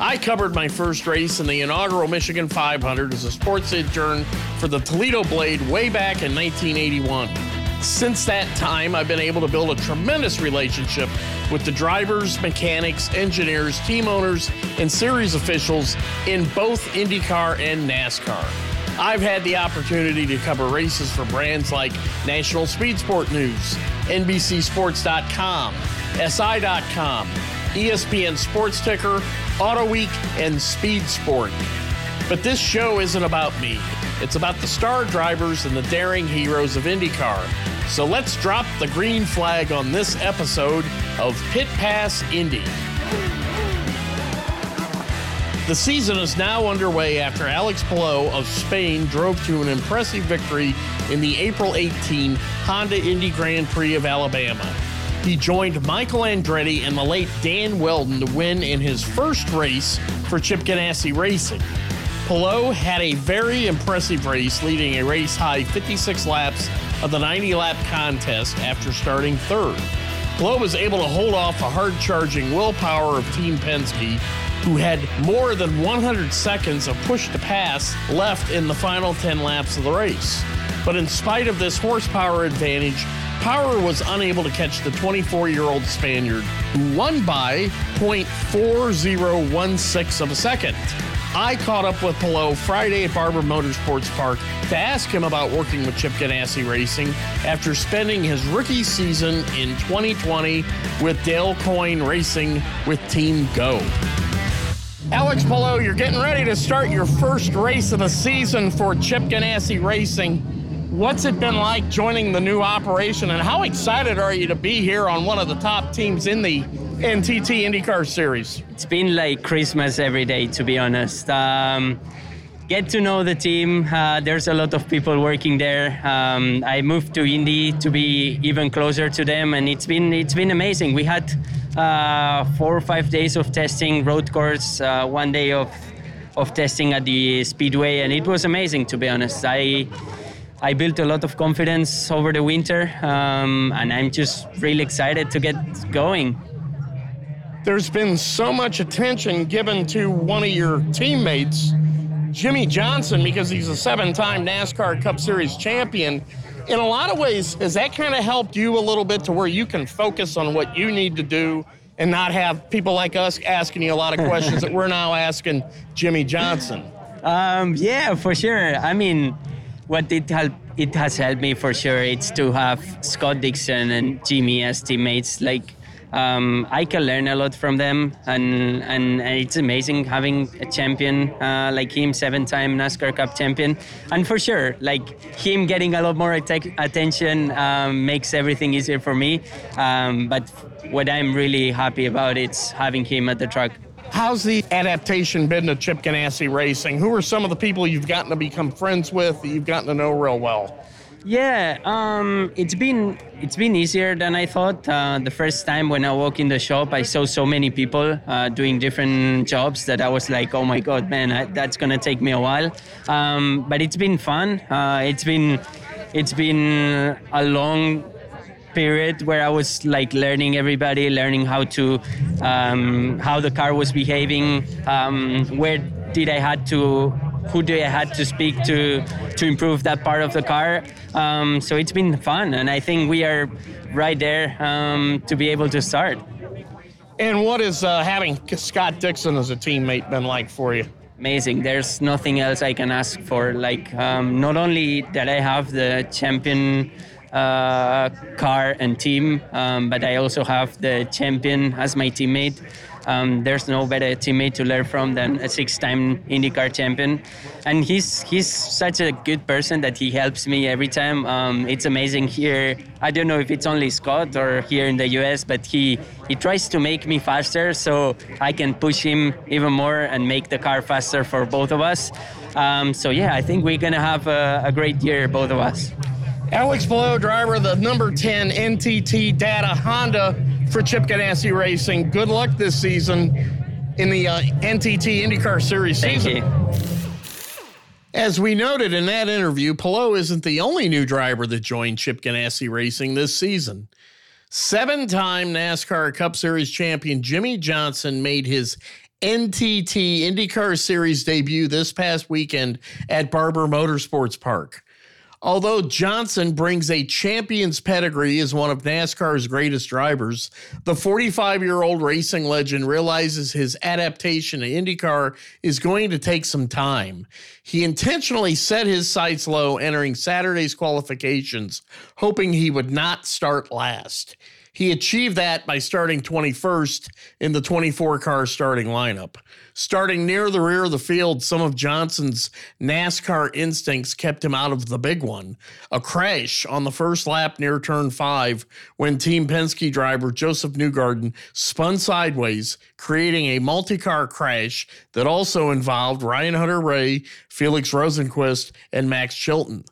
I covered my first race in the inaugural Michigan 500 as a sports intern for the Toledo Blade way back in 1981. Since that time, I've been able to build a tremendous relationship with the drivers, mechanics, engineers, team owners, and series officials in both IndyCar and NASCAR. I've had the opportunity to cover races for brands like National Speed Sport News, NBCSports.com, SI.com, ESPN Sports Ticker, Auto Week, and Speed Sport. But this show isn't about me. It's about the star drivers and the daring heroes of IndyCar. So let's drop the green flag on this episode of Pit Pass Indy. The season is now underway after Alex Palou of Spain drove to an impressive victory in the April 18 Honda Indy Grand Prix of Alabama. He joined Michael Andretti and the late Dan Wheldon to win in his first race for Chip Ganassi Racing. Palou had a very impressive race, leading a race high 56 laps of the 90 lap contest after starting third. Palou was able to hold off a hard charging Will Power of Team Penske, who had more than 100 seconds of push to pass left in the final 10 laps of the race. But in spite of this horsepower advantage, Power was unable to catch the 24 year old Spaniard, who won by 0.4016 of a second. I caught up with Palou Friday at Barber Motorsports Park to ask him about working with Chip Ganassi Racing after spending his rookie season in 2020 with Dale Coyne Racing with Team Goh. Alex Palou, you're getting ready to start your first race of the season for Chip Ganassi Racing. What's it been like joining the new operation, and how excited are you to be here on one of the top teams in the NTT IndyCar Series? It's been like Christmas every day, to be honest. Um, get to know the team. Uh, there's a lot of people working there. Um, I moved to Indy to be even closer to them, and it's been it's been amazing. We had uh, four or five days of testing, road course, uh, one day of of testing at the speedway, and it was amazing. To be honest, I I built a lot of confidence over the winter, um, and I'm just really excited to get going. There's been so much attention given to one of your teammates, Jimmie Johnson, because he's a seven time NASCAR Cup Series champion. In a lot of ways, has that kind of helped you a little bit to where you can focus on what you need to do and not have people like us asking you a lot of questions that we're now asking Jimmie Johnson? Um, yeah, for sure. I mean, what it it has helped me for sure it's to have Scott Dixon and Jimmie as teammates like um, I can learn a lot from them, and, and, and it's amazing having a champion uh, like him, seven-time NASCAR Cup champion, and for sure, like him getting a lot more att- attention um, makes everything easier for me. Um, but what I'm really happy about is having him at the track. How's the adaptation been to Chip Ganassi Racing? Who are some of the people you've gotten to become friends with that you've gotten to know real well? Yeah, um, it's been it's been easier than I thought. Uh, the first time when I walked in the shop, I saw so many people uh, doing different jobs that I was like, "Oh my god, man, I, that's gonna take me a while." Um, but it's been fun. Uh, it's been it's been a long period where I was like learning everybody, learning how to um, how the car was behaving, um, where did I had to who do I had to speak to to improve that part of the car. Um, so it's been fun, and I think we are right there um, to be able to start. And what is uh, having Scott Dixon as a teammate been like for you? Amazing. There's nothing else I can ask for. Like um, not only that I have the champion uh, car and team, um, but I also have the champion as my teammate. Um, there's no better teammate to learn from than a six-time IndyCar champion, and he's he's such a good person that he helps me every time. Um, it's amazing here. I don't know if it's only Scott or here in the U.S., but he he tries to make me faster so I can push him even more and make the car faster for both of us. Um, so yeah, I think we're gonna have a, a great year, both of us. Alex Palou, driver of the number 10 NTT Data Honda for Chip Ganassi Racing. Good luck this season in the uh, NTT IndyCar Series Thank season. you. As we noted in that interview, Palou isn't the only new driver that joined Chip Ganassi Racing this season. Seven time NASCAR Cup Series champion Jimmie Johnson made his NTT IndyCar Series debut this past weekend at Barber Motorsports Park. Although Johnson brings a champion's pedigree as one of NASCAR's greatest drivers, the 45 year old racing legend realizes his adaptation to IndyCar is going to take some time. He intentionally set his sights low entering Saturday's qualifications, hoping he would not start last. He achieved that by starting 21st in the 24 car starting lineup. Starting near the rear of the field, some of Johnson's NASCAR instincts kept him out of the big one. A crash on the first lap near turn five when Team Penske driver Josef Newgarden spun sideways, creating a multi car crash that also involved Ryan Hunter-Reay, Felix Rosenqvist, and Max Chilton.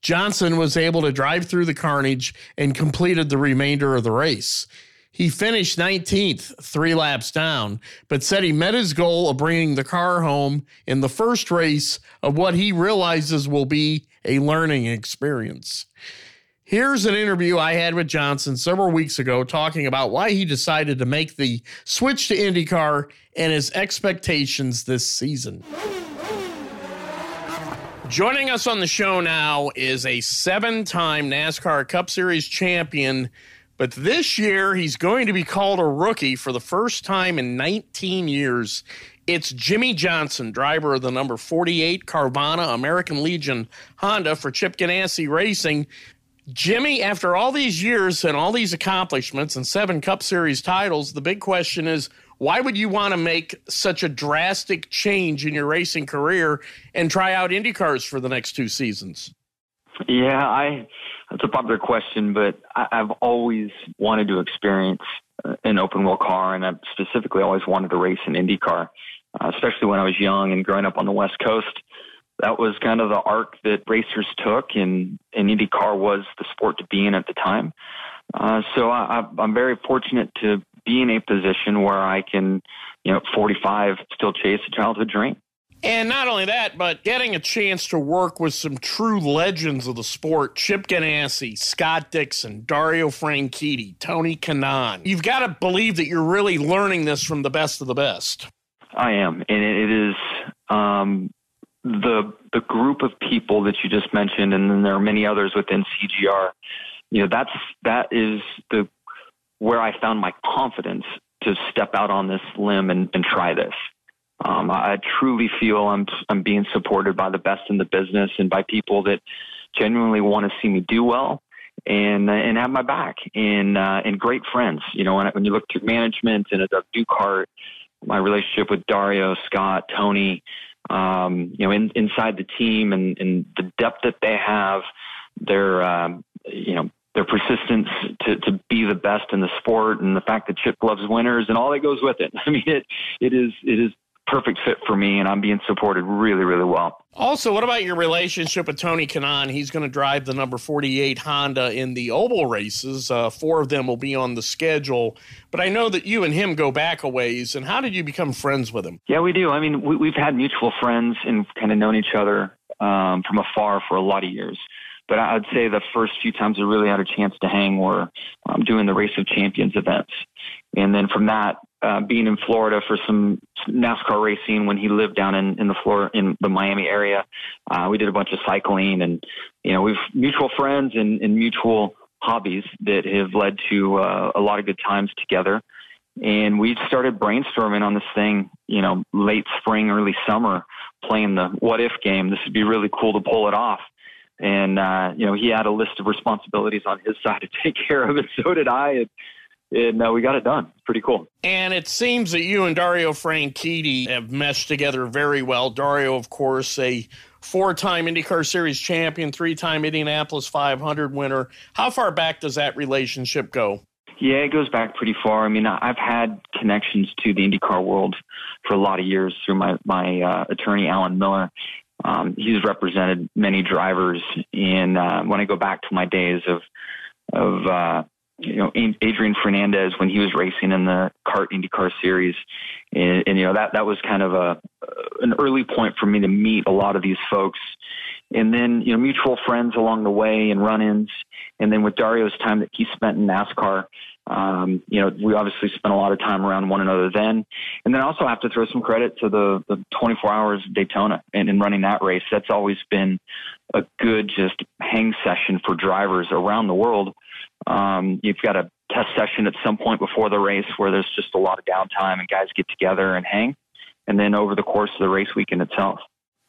Johnson was able to drive through the carnage and completed the remainder of the race. He finished 19th, three laps down, but said he met his goal of bringing the car home in the first race of what he realizes will be a learning experience. Here's an interview I had with Johnson several weeks ago talking about why he decided to make the switch to IndyCar and his expectations this season. Joining us on the show now is a seven time NASCAR Cup Series champion, but this year he's going to be called a rookie for the first time in 19 years. It's Jimmie Johnson, driver of the number 48 Carvana American Legion Honda for Chip Ganassi Racing. Jimmie, after all these years and all these accomplishments and seven Cup Series titles, the big question is why would you want to make such a drastic change in your racing career and try out IndyCars for the next two seasons? Yeah, I that's a popular question, but I, I've always wanted to experience uh, an open wheel car, and I've specifically always wanted to race an IndyCar, uh, especially when I was young and growing up on the West Coast. That was kind of the arc that racers took, and, and IndyCar was the sport to be in at the time. Uh, so I, I'm very fortunate to be in a position where I can, you know, 45 still chase a childhood dream. And not only that, but getting a chance to work with some true legends of the sport Chip Ganassi, Scott Dixon, Dario Franchitti, Tony Kanaan. You've got to believe that you're really learning this from the best of the best. I am. And it is um, the, the group of people that you just mentioned, and then there are many others within CGR. You know, that's, that is the where I found my confidence to step out on this limb and, and try this. Um, I truly feel I'm I'm being supported by the best in the business and by people that genuinely want to see me do well and and have my back and uh, and great friends. You know, when, when you look through management and at Doug Duchardt, my relationship with Dario, Scott, Tony, um, you know, in, inside the team and, and the depth that they have, their um, you know their persistence to, to be the best in the sport and the fact that Chip loves winners and all that goes with it. I mean, it, it is, it is perfect fit for me and I'm being supported really, really well. Also, what about your relationship with Tony Kanaan? He's going to drive the number 48 Honda in the oval races. Uh, four of them will be on the schedule. But I know that you and him go back a ways. And how did you become friends with him? Yeah, we do. I mean, we, have had mutual friends and kind of known each other um, from afar for a lot of years. But I'd say the first few times I really had a chance to hang were um, doing the Race of Champions events. And then from that, uh, being in Florida for some NASCAR racing when he lived down in, in the Florida, in the Miami area, uh, we did a bunch of cycling and, you know, we've mutual friends and, and mutual hobbies that have led to uh, a lot of good times together. And we started brainstorming on this thing, you know, late spring, early summer, playing the what if game. This would be really cool to pull it off and uh, you know he had a list of responsibilities on his side to take care of, and so did I. And, and uh, we got it done. Pretty cool. And it seems that you and Dario Franchitti have meshed together very well. Dario, of course, a four-time IndyCar Series champion, three-time Indianapolis 500 winner. How far back does that relationship go? Yeah, it goes back pretty far. I mean, I've had connections to the IndyCar world for a lot of years through my my uh, attorney Alan Miller. Um, he's represented many drivers, and uh, when I go back to my days of of uh, you know Adrian Fernandez when he was racing in the CART IndyCar series, and, and you know that that was kind of a an early point for me to meet a lot of these folks and then you know mutual friends along the way and run-ins, and then with Dario's time that he spent in NASCAR, um, you know we obviously spent a lot of time around one another then, and then I also have to throw some credit to the the 24 hours Daytona and in running that race. That's always been a good just hang session for drivers around the world. Um, you've got a test session at some point before the race where there's just a lot of downtime and guys get together and hang, and then over the course of the race weekend itself.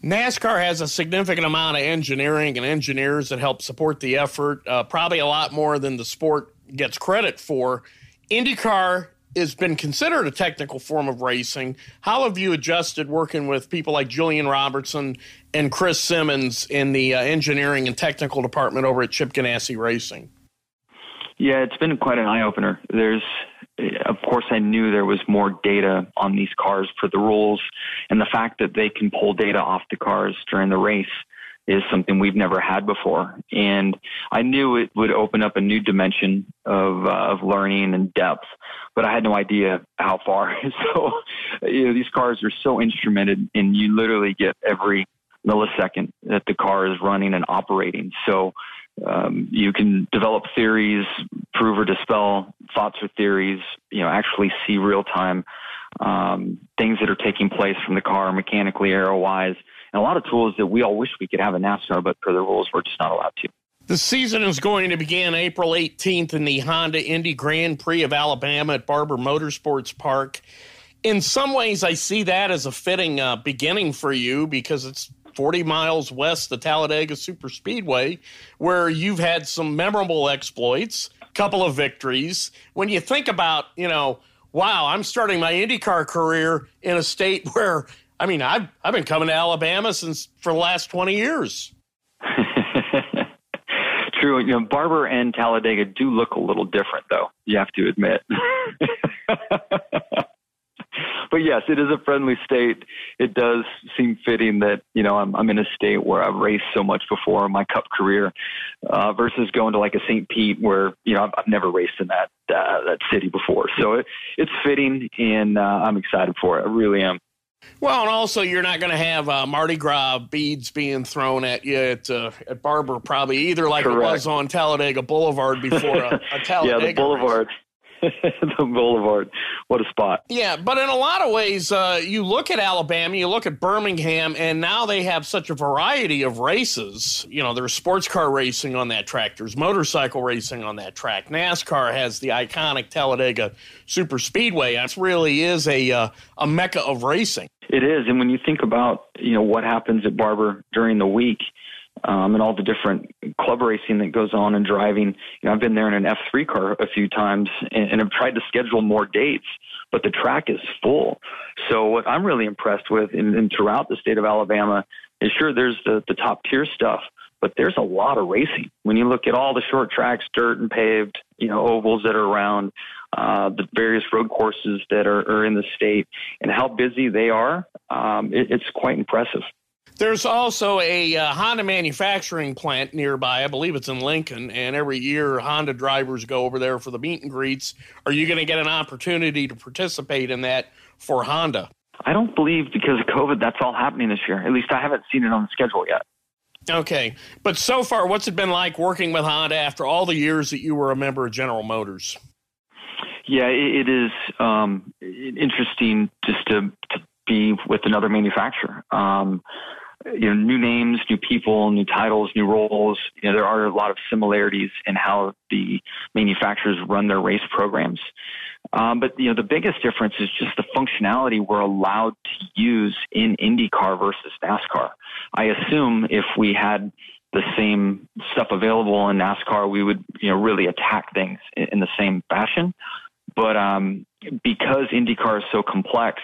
NASCAR has a significant amount of engineering and engineers that help support the effort, uh, probably a lot more than the sport gets credit for. IndyCar has been considered a technical form of racing. How have you adjusted working with people like Julian Robertson and Chris Simmons in the uh, engineering and technical department over at Chip Ganassi Racing? Yeah, it's been quite an eye opener. There's of course, I knew there was more data on these cars for the rules, and the fact that they can pull data off the cars during the race is something we've never had before. And I knew it would open up a new dimension of, uh, of learning and depth, but I had no idea how far. so, you know, these cars are so instrumented, and you literally get every millisecond that the car is running and operating. So, um, you can develop theories, prove or dispel thoughts or theories. You know, actually see real time um, things that are taking place from the car, mechanically, aero wise, and a lot of tools that we all wish we could have in NASCAR, but for the rules, we're just not allowed to. The season is going to begin April 18th in the Honda Indy Grand Prix of Alabama at Barber Motorsports Park. In some ways, I see that as a fitting uh, beginning for you because it's 40 miles west of Talladega Super Speedway, where you've had some memorable exploits, couple of victories. When you think about, you know, wow, I'm starting my IndyCar career in a state where, I mean, I've, I've been coming to Alabama since for the last 20 years. True. You know, Barber and Talladega do look a little different, though, you have to admit. but yes, it is a friendly state. It does seem fitting that you know I'm, I'm in a state where I've raced so much before in my Cup career, uh, versus going to like a St. Pete where you know I've, I've never raced in that uh, that city before. So it, it's fitting, and uh, I'm excited for it. I really am. Well, and also you're not going to have uh, Mardi Gras beads being thrown at you at, uh, at Barber, probably either like Correct. it was on Talladega Boulevard before a, a Talladega. yeah, the Boulevard. Race. the Boulevard. What a spot. Yeah, but in a lot of ways, uh, you look at Alabama, you look at Birmingham, and now they have such a variety of races. You know, there's sports car racing on that track, there's motorcycle racing on that track. NASCAR has the iconic Talladega Super Speedway. It really is a uh, a mecca of racing. It is, and when you think about you know what happens at Barber during the week um, and all the different club racing that goes on and driving. You know, I've been there in an F3 car a few times and, and have tried to schedule more dates, but the track is full. So what I'm really impressed with in, in throughout the state of Alabama is sure there's the, the top tier stuff, but there's a lot of racing. When you look at all the short tracks, dirt and paved, you know, ovals that are around, uh, the various road courses that are, are in the state, and how busy they are, um, it, it's quite impressive. There's also a uh, Honda manufacturing plant nearby. I believe it's in Lincoln, and every year Honda drivers go over there for the meet and greets. Are you going to get an opportunity to participate in that for Honda? I don't believe because of COVID that's all happening this year. At least I haven't seen it on the schedule yet. Okay, but so far, what's it been like working with Honda after all the years that you were a member of General Motors? Yeah, it is um, interesting just to, to be with another manufacturer. Um, you know, new names, new people, new titles, new roles. You know, there are a lot of similarities in how the manufacturers run their race programs. Um, but you know, the biggest difference is just the functionality we're allowed to use in IndyCar versus NASCAR. I assume if we had the same stuff available in NASCAR, we would you know really attack things in, the same fashion. But um, because IndyCar is so complex,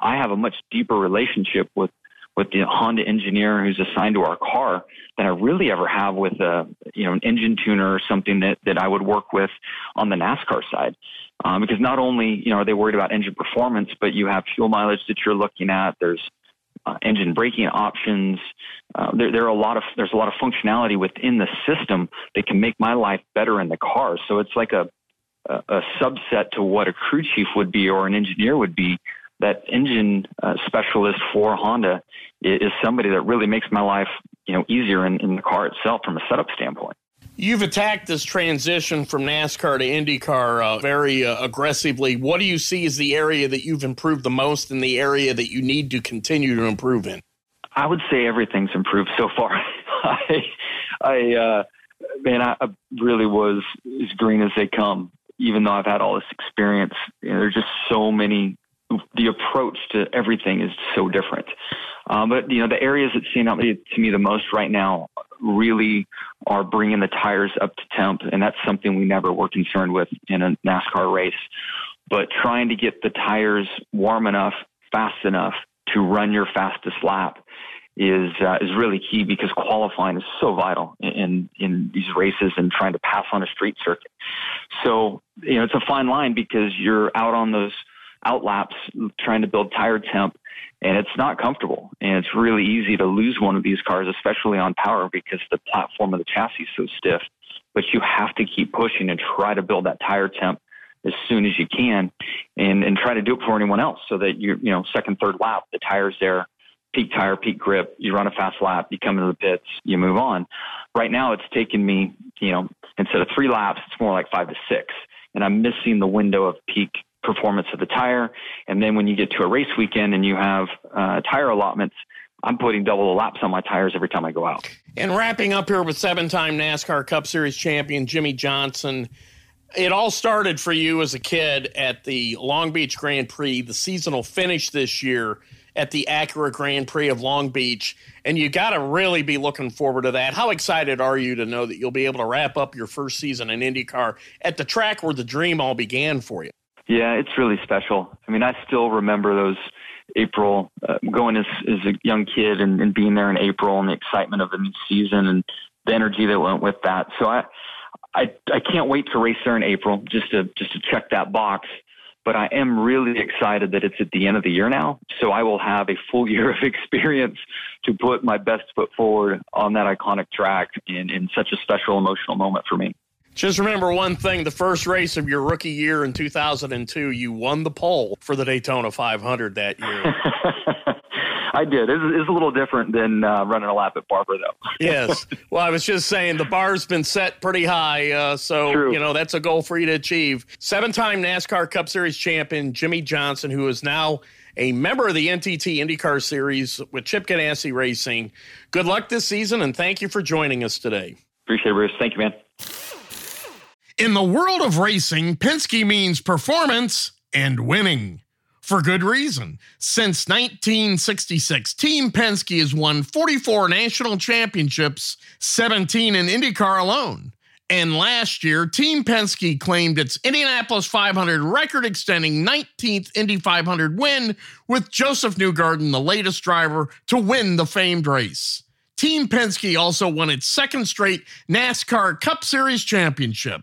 I have a much deeper relationship with with the Honda engineer who's assigned to our car than I really ever have with a you know an engine tuner or something that that I would work with on the NASCAR side. Um, because not only you know are they worried about engine performance, but you have fuel mileage that you're looking at. There's uh, engine braking options. Uh, there, there are a lot of there's a lot of functionality within the system that can make my life better in the car. So it's like a a, a subset to what a crew chief would be or an engineer would be. That engine uh, specialist for Honda is, is somebody that really makes my life you know easier in, in the car itself from a setup standpoint. You've attacked this transition from NASCAR to IndyCar uh, very uh, aggressively. What do you see as the area that you've improved the most and the area that you need to continue to improve in? I would say everything's improved so far. I, I, uh, man, I really was as green as they come, even though I've had all this experience. You know, there's just so many. The approach to everything is so different. Um, but you know, the areas that stand out to me the most right now really are bringing the tires up to temp, and that's something we never were concerned with in a NASCAR race. But trying to get the tires warm enough, fast enough to run your fastest lap is uh, is really key because qualifying is so vital in in these races and trying to pass on a street circuit. So you know it's a fine line because you're out on those out laps trying to build tire temp and it's not comfortable. And it's really easy to lose one of these cars, especially on power, because the platform of the chassis is so stiff. But you have to keep pushing and try to build that tire temp as soon as you can, and and try to do it for anyone else, so that you you know second third lap the tire's there, peak tire, peak grip. You run a fast lap, you come into the pits, you move on. Right now, it's taken me you know instead of three laps, it's more like five to six, and I'm missing the window of peak performance of the tire. And then when you get to a race weekend and you have uh, tire allotments, I'm putting double the laps on my tires every time I go out. And wrapping up here with seven time NASCAR Cup Series champion Jimmie Johnson. It all started for you as a kid at the Long Beach Grand Prix, the seasonal finish this year at the Acura Grand Prix of Long Beach. And you got to really be looking forward to that. How excited are you to know that you'll be able to wrap up your first season in IndyCar at the track where the dream all began for you? Yeah, it's really special. I mean, I still remember those April uh, going as as a young kid and, and being there in April and the excitement of the new season and the energy that went with that. So I I I can't wait to race there in April just to just to check that box. But I am really excited that it's at the end of the year now. So I will have a full year of experience to put my best foot forward on that iconic track in, in such a special emotional moment for me. Just remember one thing the first race of your rookie year in 2002, you won the pole for the Daytona 500 that year. I did. It's, it's, a little different than uh, running a lap at Barber, though. yes. Well, I was just saying the bar's been set pretty high, uh, so True. you know that's a goal for you to achieve. Seven-time NASCAR Cup Series champion Jimmie Johnson, who is now a member of the NTT IndyCar Series with Chip Ganassi Racing. Good luck this season, and thank you for joining us today. Appreciate it, Bruce. Thank you, man. In the world of racing, Penske means performance and winning. For good reason. Since 1966, Team Penske has won 44 national championships, 17 in IndyCar alone. And last year, Team Penske claimed its Indianapolis 500 record extending 19th Indy 500 win, with Josef Newgarden the latest driver to win the famed race. Team Penske also won its second straight NASCAR Cup Series championship.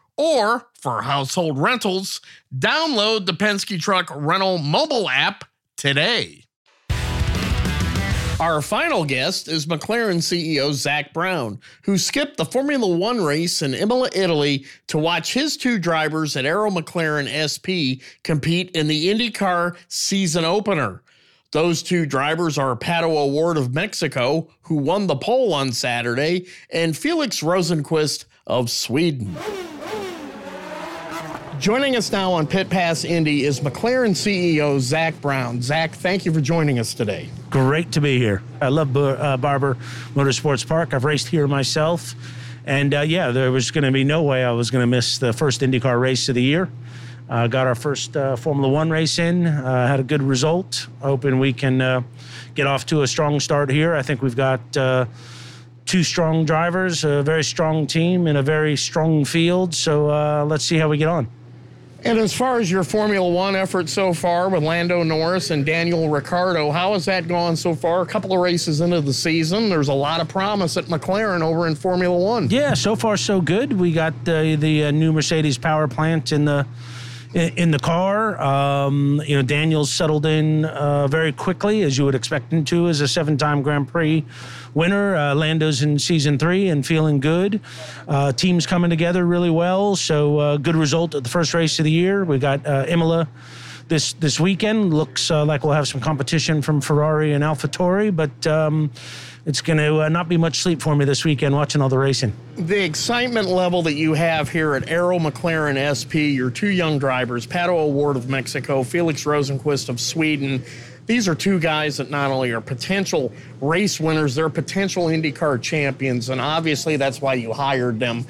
or for household rentals, download the Penske Truck Rental mobile app today. Our final guest is McLaren CEO Zak Brown, who skipped the Formula One race in Imola, Italy to watch his two drivers at Arrow McLaren SP compete in the IndyCar season opener. Those two drivers are Pato O'Ward of Mexico, who won the pole on Saturday, and Felix Rosenqvist of Sweden. Joining us now on Pit Pass Indy is McLaren CEO Zak Brown. Zak, thank you for joining us today. Great to be here. I love uh, Barber Motorsports Park. I've raced here myself. And uh, yeah, there was going to be no way I was going to miss the first IndyCar race of the year. Uh, got our first uh, Formula One race in, uh, had a good result. Hoping we can uh, get off to a strong start here. I think we've got two strong drivers, a very strong team, and a very strong field. So let's see how we get on. And as far as your Formula One effort so far with Lando Norris and Daniel Ricciardo, how has that gone so far? A couple of races into the season, there's a lot of promise at McLaren over in Formula One. Yeah, so far so good. We got uh, the uh, new Mercedes power plant in the in the car. Um, you know, Daniel's settled in uh, very quickly, as you would expect him to, as a seven-time Grand Prix winner. Uh, Lando's in season three and feeling good. Uh, team's coming together really well. So uh, good result at the first race of the year. We got uh, Imola this this weekend. Looks uh, like we'll have some competition from Ferrari and AlphaTauri, but. Um, it's going to uh, not be much sleep for me this weekend watching all the racing. The excitement level that you have here at Arrow McLaren SP, your two young drivers, Pato O'Ward of Mexico, Felix Rosenqvist of Sweden. These are two guys that not only are potential race winners, they're potential IndyCar champions, and obviously that's why you hired them.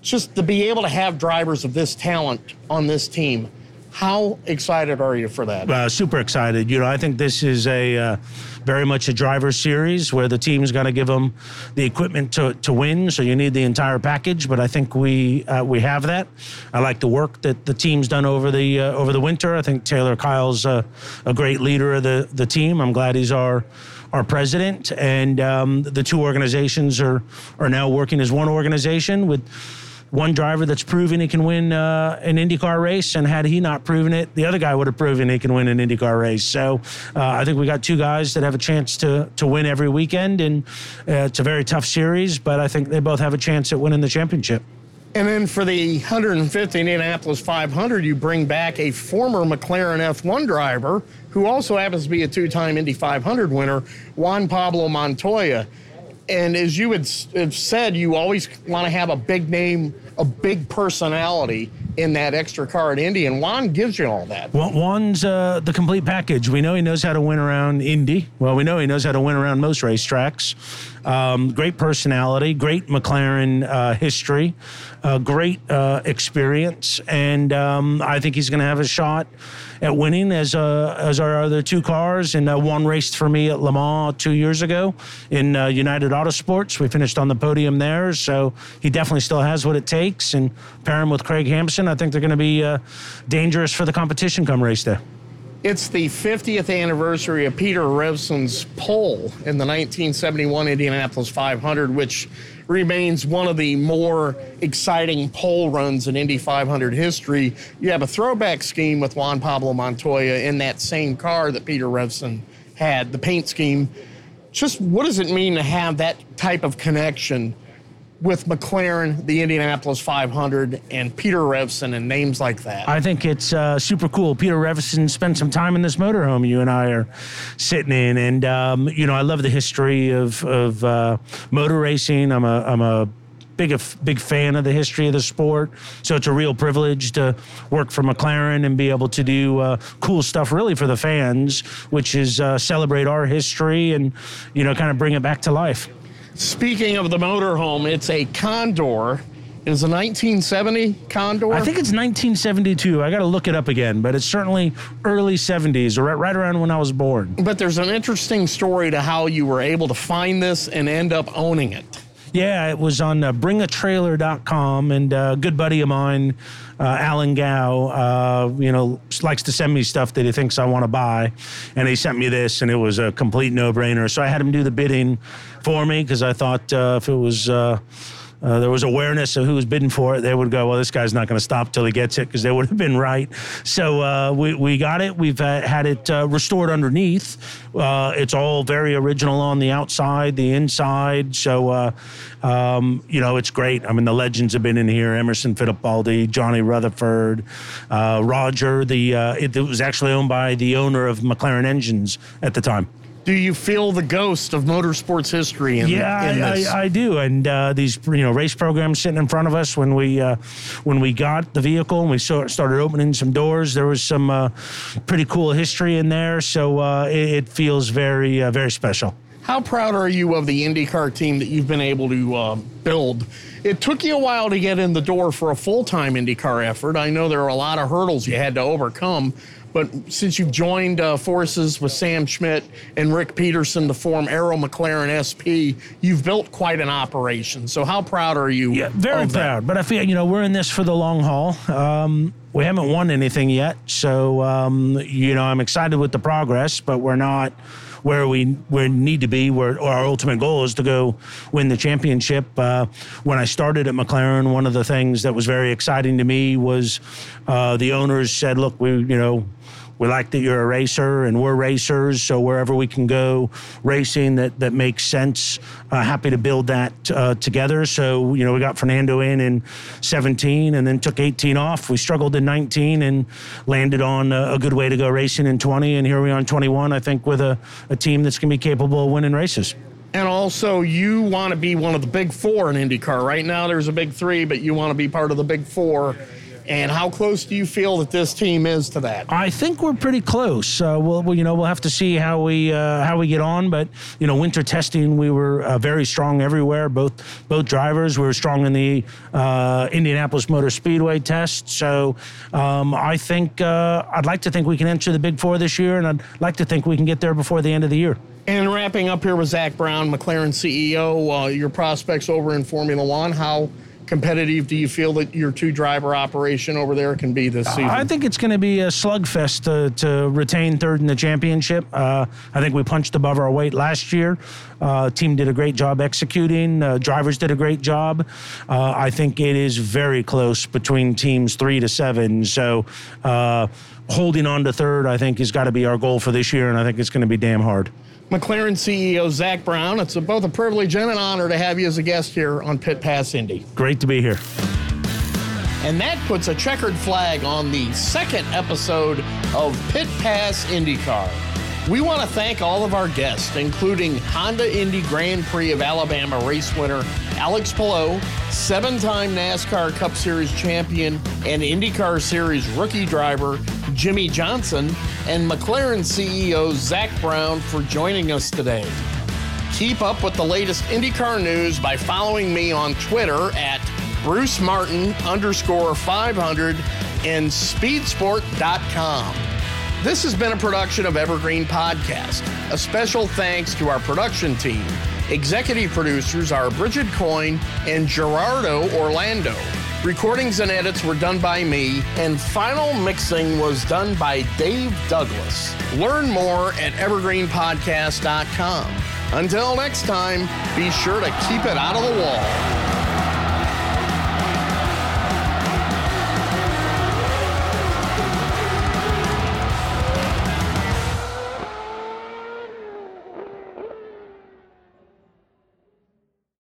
Just to be able to have drivers of this talent on this team, how excited are you for that? Uh, super excited. You know, I think this is a uh, very much a driver series where the team's going to give them the equipment to, to win. So you need the entire package. But I think we uh, we have that. I like the work that the team's done over the uh, over the winter. I think Taylor Kiel's a, a great leader of the the team. I'm glad he's our our president, and um, the two organizations are are now working as one organization with one driver that's proven he can win uh, an IndyCar race, and had he not proven it, the other guy would have proven he can win an IndyCar race. So uh, I think we got two guys that have a chance to to win every weekend, and uh, it's a very tough series, but I think they both have a chance at winning the championship. And then for the 150 Indianapolis 500, you bring back a former McLaren F1 driver who also happens to be a two time Indy 500 winner, Juan Pablo Montoya. And as you had have said, you always want to have a big name a big personality in that extra car at Indy, and Juan gives you all that. Well, Juan's uh, the complete package. We know he knows how to win around Indy. Well, we know he knows how to win around most racetracks. Um, great personality, great McLaren uh, history, uh, great uh, experience, and um, I think he's going to have a shot at winning as uh, as our other two cars. And uh, Juan raced for me at Le Mans two years ago in uh, United Autosports. We finished on the podium there, so he definitely still has what it takes. And pair him with Craig Hampson, I think they're going to be uh, dangerous for the competition come race day. It's the 50th anniversary of Peter Revson's pole in the 1971 Indianapolis 500, which remains one of the more exciting pole runs in Indy 500 history. You have a throwback scheme with Juan Pablo Montoya in that same car that Peter Revson had, the paint scheme. Just what does it mean to have that type of connection with McLaren, the Indianapolis 500, and Peter Revson and names like that. I think it's uh, super cool. Peter Revson spent some time in this motorhome you and I are sitting in, and um, you know I love the history of of uh, motor racing. I'm a I'm a big big fan of the history of the sport. So it's a real privilege to work for McLaren and be able to do uh, cool stuff really for the fans, which is uh, celebrate our history and you know kind of bring it back to life. Speaking of the motorhome, it's a Condor. It is a 1970 Condor? I think it's 1972. I got to look it up again, but it's certainly early 70s, or right, right around when I was born. But there's an interesting story to how you were able to find this and end up owning it. Yeah, it was on uh, bringatrailer.com, and uh, a good buddy of mine, uh, Alan Gow, uh, you know, likes to send me stuff that he thinks I want to buy, and he sent me this, and it was a complete no-brainer. So I had him do the bidding for me because I thought uh, if it was uh, there was awareness of who was bidding for it, they would go, well, this guy's not going to stop till he gets it because they would have been right. So uh, we, we got it. We've uh, had it uh, restored underneath. Uh, it's all very original on the outside, the inside. So, um, you know, it's great. I mean, the legends have been in here Emerson Fittipaldi, Johnny Rutherford, Roger. The it, it was actually owned by the owner of McLaren Engines at the time. Do you feel the ghost of motorsports history in, yeah, in I, I, I, do. And uh, these you know race programs sitting in front of us when we uh, when we got the vehicle and we started opening some doors, there was some uh, pretty cool history in there. So uh, it, it, feels very uh, very special. How proud are you of the IndyCar team that you've been able to uh, build? It took you a while to get in the door for a full time IndyCar effort. I know there are a lot of hurdles you had to overcome, but since you've joined uh, forces with Sam Schmidt and Ric Peterson to form Arrow McLaren SP, you've built quite an operation. So how proud are you? Yeah, very proud. But I feel you know we're in this for the long haul. Um, we haven't won anything yet, so um, you know I'm excited with the progress, but we're not where we where need to be. Where our ultimate goal is to go win the championship. Uh, when I started at McLaren, one of the things that was very exciting to me was uh, the owners said, "Look, we you know." We like that you're a racer and we're racers. So wherever we can go racing that, that makes sense, uh, happy to build that uh, together. So, you know, we got Fernando in in 17 and then took 18 off. We struggled in 19 and landed on a, a good way to go racing in 20. And here we are in 21, I think, with a, a team that's going to be capable of winning races. And also, you want to be one of the big four in IndyCar. Right now, there's a big three, but you want to be part of the big four and how close do you feel that this team is to that? I think we're pretty close. Uh, we'll, you know, we'll have to see how we uh, how we get on. But you know, winter testing, we were uh, very strong everywhere. Both both drivers were strong in the uh, Indianapolis Motor Speedway test. So um, I think uh, I'd like to think we can enter the Big Four this year, and I'd like to think we can get there before the end of the year. And wrapping up here with Zak Brown, McLaren CEO, uh, your prospects over in Formula One. How competitive do you feel that your two driver operation over there can be this season? I think it's going to be a slugfest to, to retain third in the championship. Uh, I think we punched above our weight last year. Uh, team did a great job executing. Uh, drivers did a great job. Uh, I think it is very close between teams three to seven. So uh, holding on to third, I think, has got to be our goal for this year, and I think it's going to be damn hard. McLaren CEO Zak Brown. It's both a privilege and an honor to have you as a guest here on Pit Pass Indy. Great to be here. And that puts a checkered flag on the second episode of Pit Pass IndyCar. We want to thank all of our guests, including Honda Indy Grand Prix of Alabama race winner Alex Palou, seven time NASCAR Cup Series champion and IndyCar Series rookie driver Jimmie Johnson, and McLaren CEO Zak Brown for joining us today. Keep up with the latest IndyCar news by following me on Twitter at Bruce Martin underscore 500 and speedsport.com. This has been a production of Evergreen Podcast. A special thanks to our production team. Executive producers are Bridget Coyne and Gerardo Orlando. Recordings and edits were done by me, and final mixing was done by Dave Douglas. Learn more at evergreenpodcast.com. Until next time, be sure to keep it out of the wall.